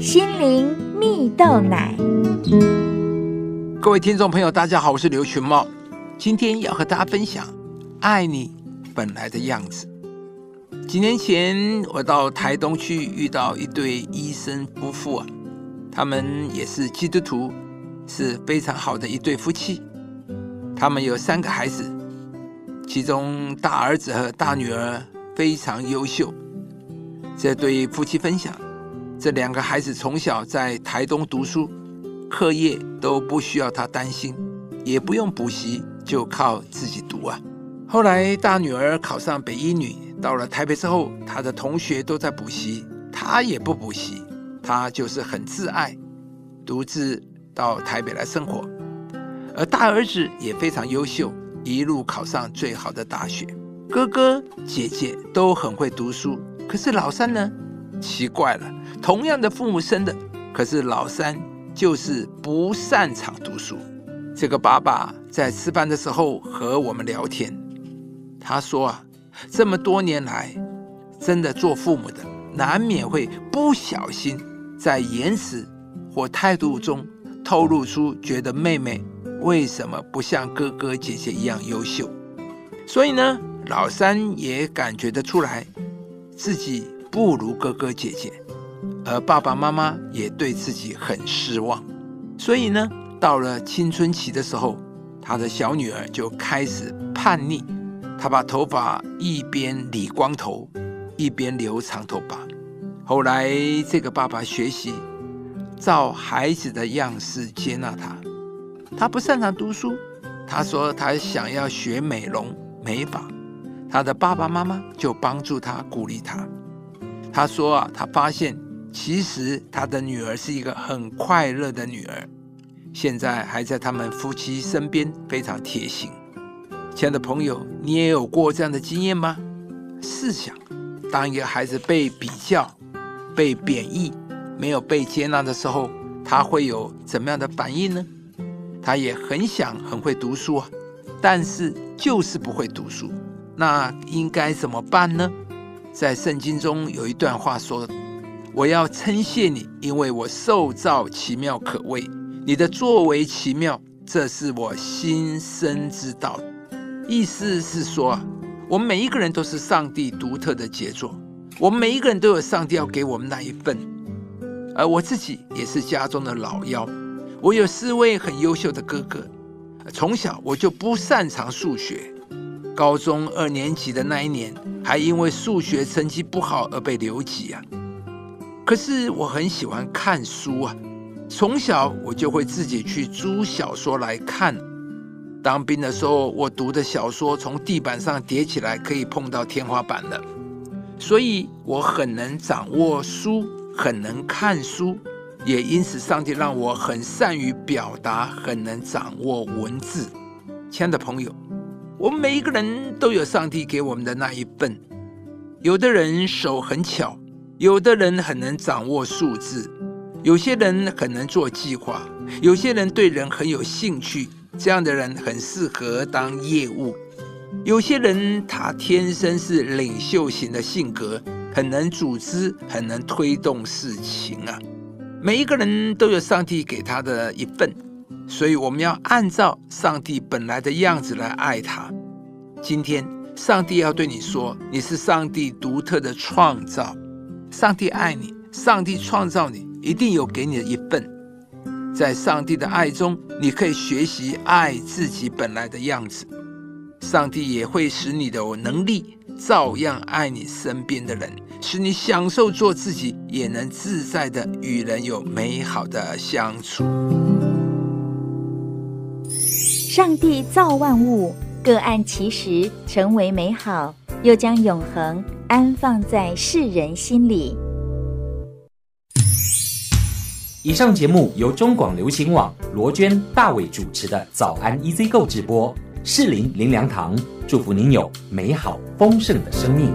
心灵蜜豆奶。各位听众朋友，大家好，我是刘群茂，今天要和大家分享《爱你本来的样子》。几年前，我到台东去，遇到一对医生夫妇啊，他们也是基督徒，是非常好的一对夫妻。他们有三个孩子，其中大儿子和大女儿非常优秀。这对夫妻分享，这两个孩子从小在台东读书，课业都不需要他担心，也不用补习，就靠自己读啊。后来大女儿考上北一女，到了台北之后，她的同学都在补习，她也不补习，她就是很自爱，独自到台北来生活。而大儿子也非常优秀，一路考上最好的大学。哥哥姐姐都很会读书，可是老三呢？奇怪了，同样的父母生的，可是老三就是不擅长读书。这个爸爸在吃饭的时候和我们聊天，他说啊，这么多年来，真的做父母的难免会不小心在言辞或态度中透露出觉得妹妹。为什么不像哥哥姐姐一样优秀？所以呢，老三也感觉得出来，自己不如哥哥姐姐，而爸爸妈妈也对自己很失望。所以呢，到了青春期的时候，他的小女儿就开始叛逆，她把头发一边理光头，一边留长头发。后来，这个爸爸学习照孩子的样式接纳他。他不擅长读书，他说他想要学美容美发，他的爸爸妈妈就帮助他鼓励他。他说啊，他发现其实他的女儿是一个很快乐的女儿，现在还在他们夫妻身边，非常贴心。亲爱的朋友，你也有过这样的经验吗？试想，当一个孩子被比较、被贬义、没有被接纳的时候，他会有怎么样的反应呢？他也很想很会读书啊，但是就是不会读书，那应该怎么办呢？在圣经中有一段话说：“我要称谢你，因为我受造奇妙可畏，你的作为奇妙，这是我心生之道。”意思是说，我们每一个人都是上帝独特的杰作，我们每一个人都有上帝要给我们那一份，而我自己也是家中的老幺。我有四位很优秀的哥哥，从小我就不擅长数学，高中二年级的那一年，还因为数学成绩不好而被留级啊。可是我很喜欢看书啊，从小我就会自己去租小说来看。当兵的时候，我读的小说从地板上叠起来可以碰到天花板的，所以我很能掌握书，很能看书。也因此，上帝让我很善于表达，很能掌握文字。亲爱的朋友，我们每一个人都有上帝给我们的那一份。有的人手很巧，有的人很能掌握数字，有些人很能做计划，有些人对人很有兴趣，这样的人很适合当业务。有些人他天生是领袖型的性格，很能组织，很能推动事情啊。每一个人都有上帝给他的一份，所以我们要按照上帝本来的样子来爱他。今天，上帝要对你说，你是上帝独特的创造，上帝爱你，上帝创造你，一定有给你的一份。在上帝的爱中，你可以学习爱自己本来的样子，上帝也会使你的能力照样爱你身边的人。使你享受做自己，也能自在的与人有美好的相处。上帝造万物，各按其时成为美好，又将永恒安放在世人心里。以上节目由中广流行网罗娟、大伟主持的《早安 EZ 购》直播，适林林良堂祝福您有美好丰盛的生命。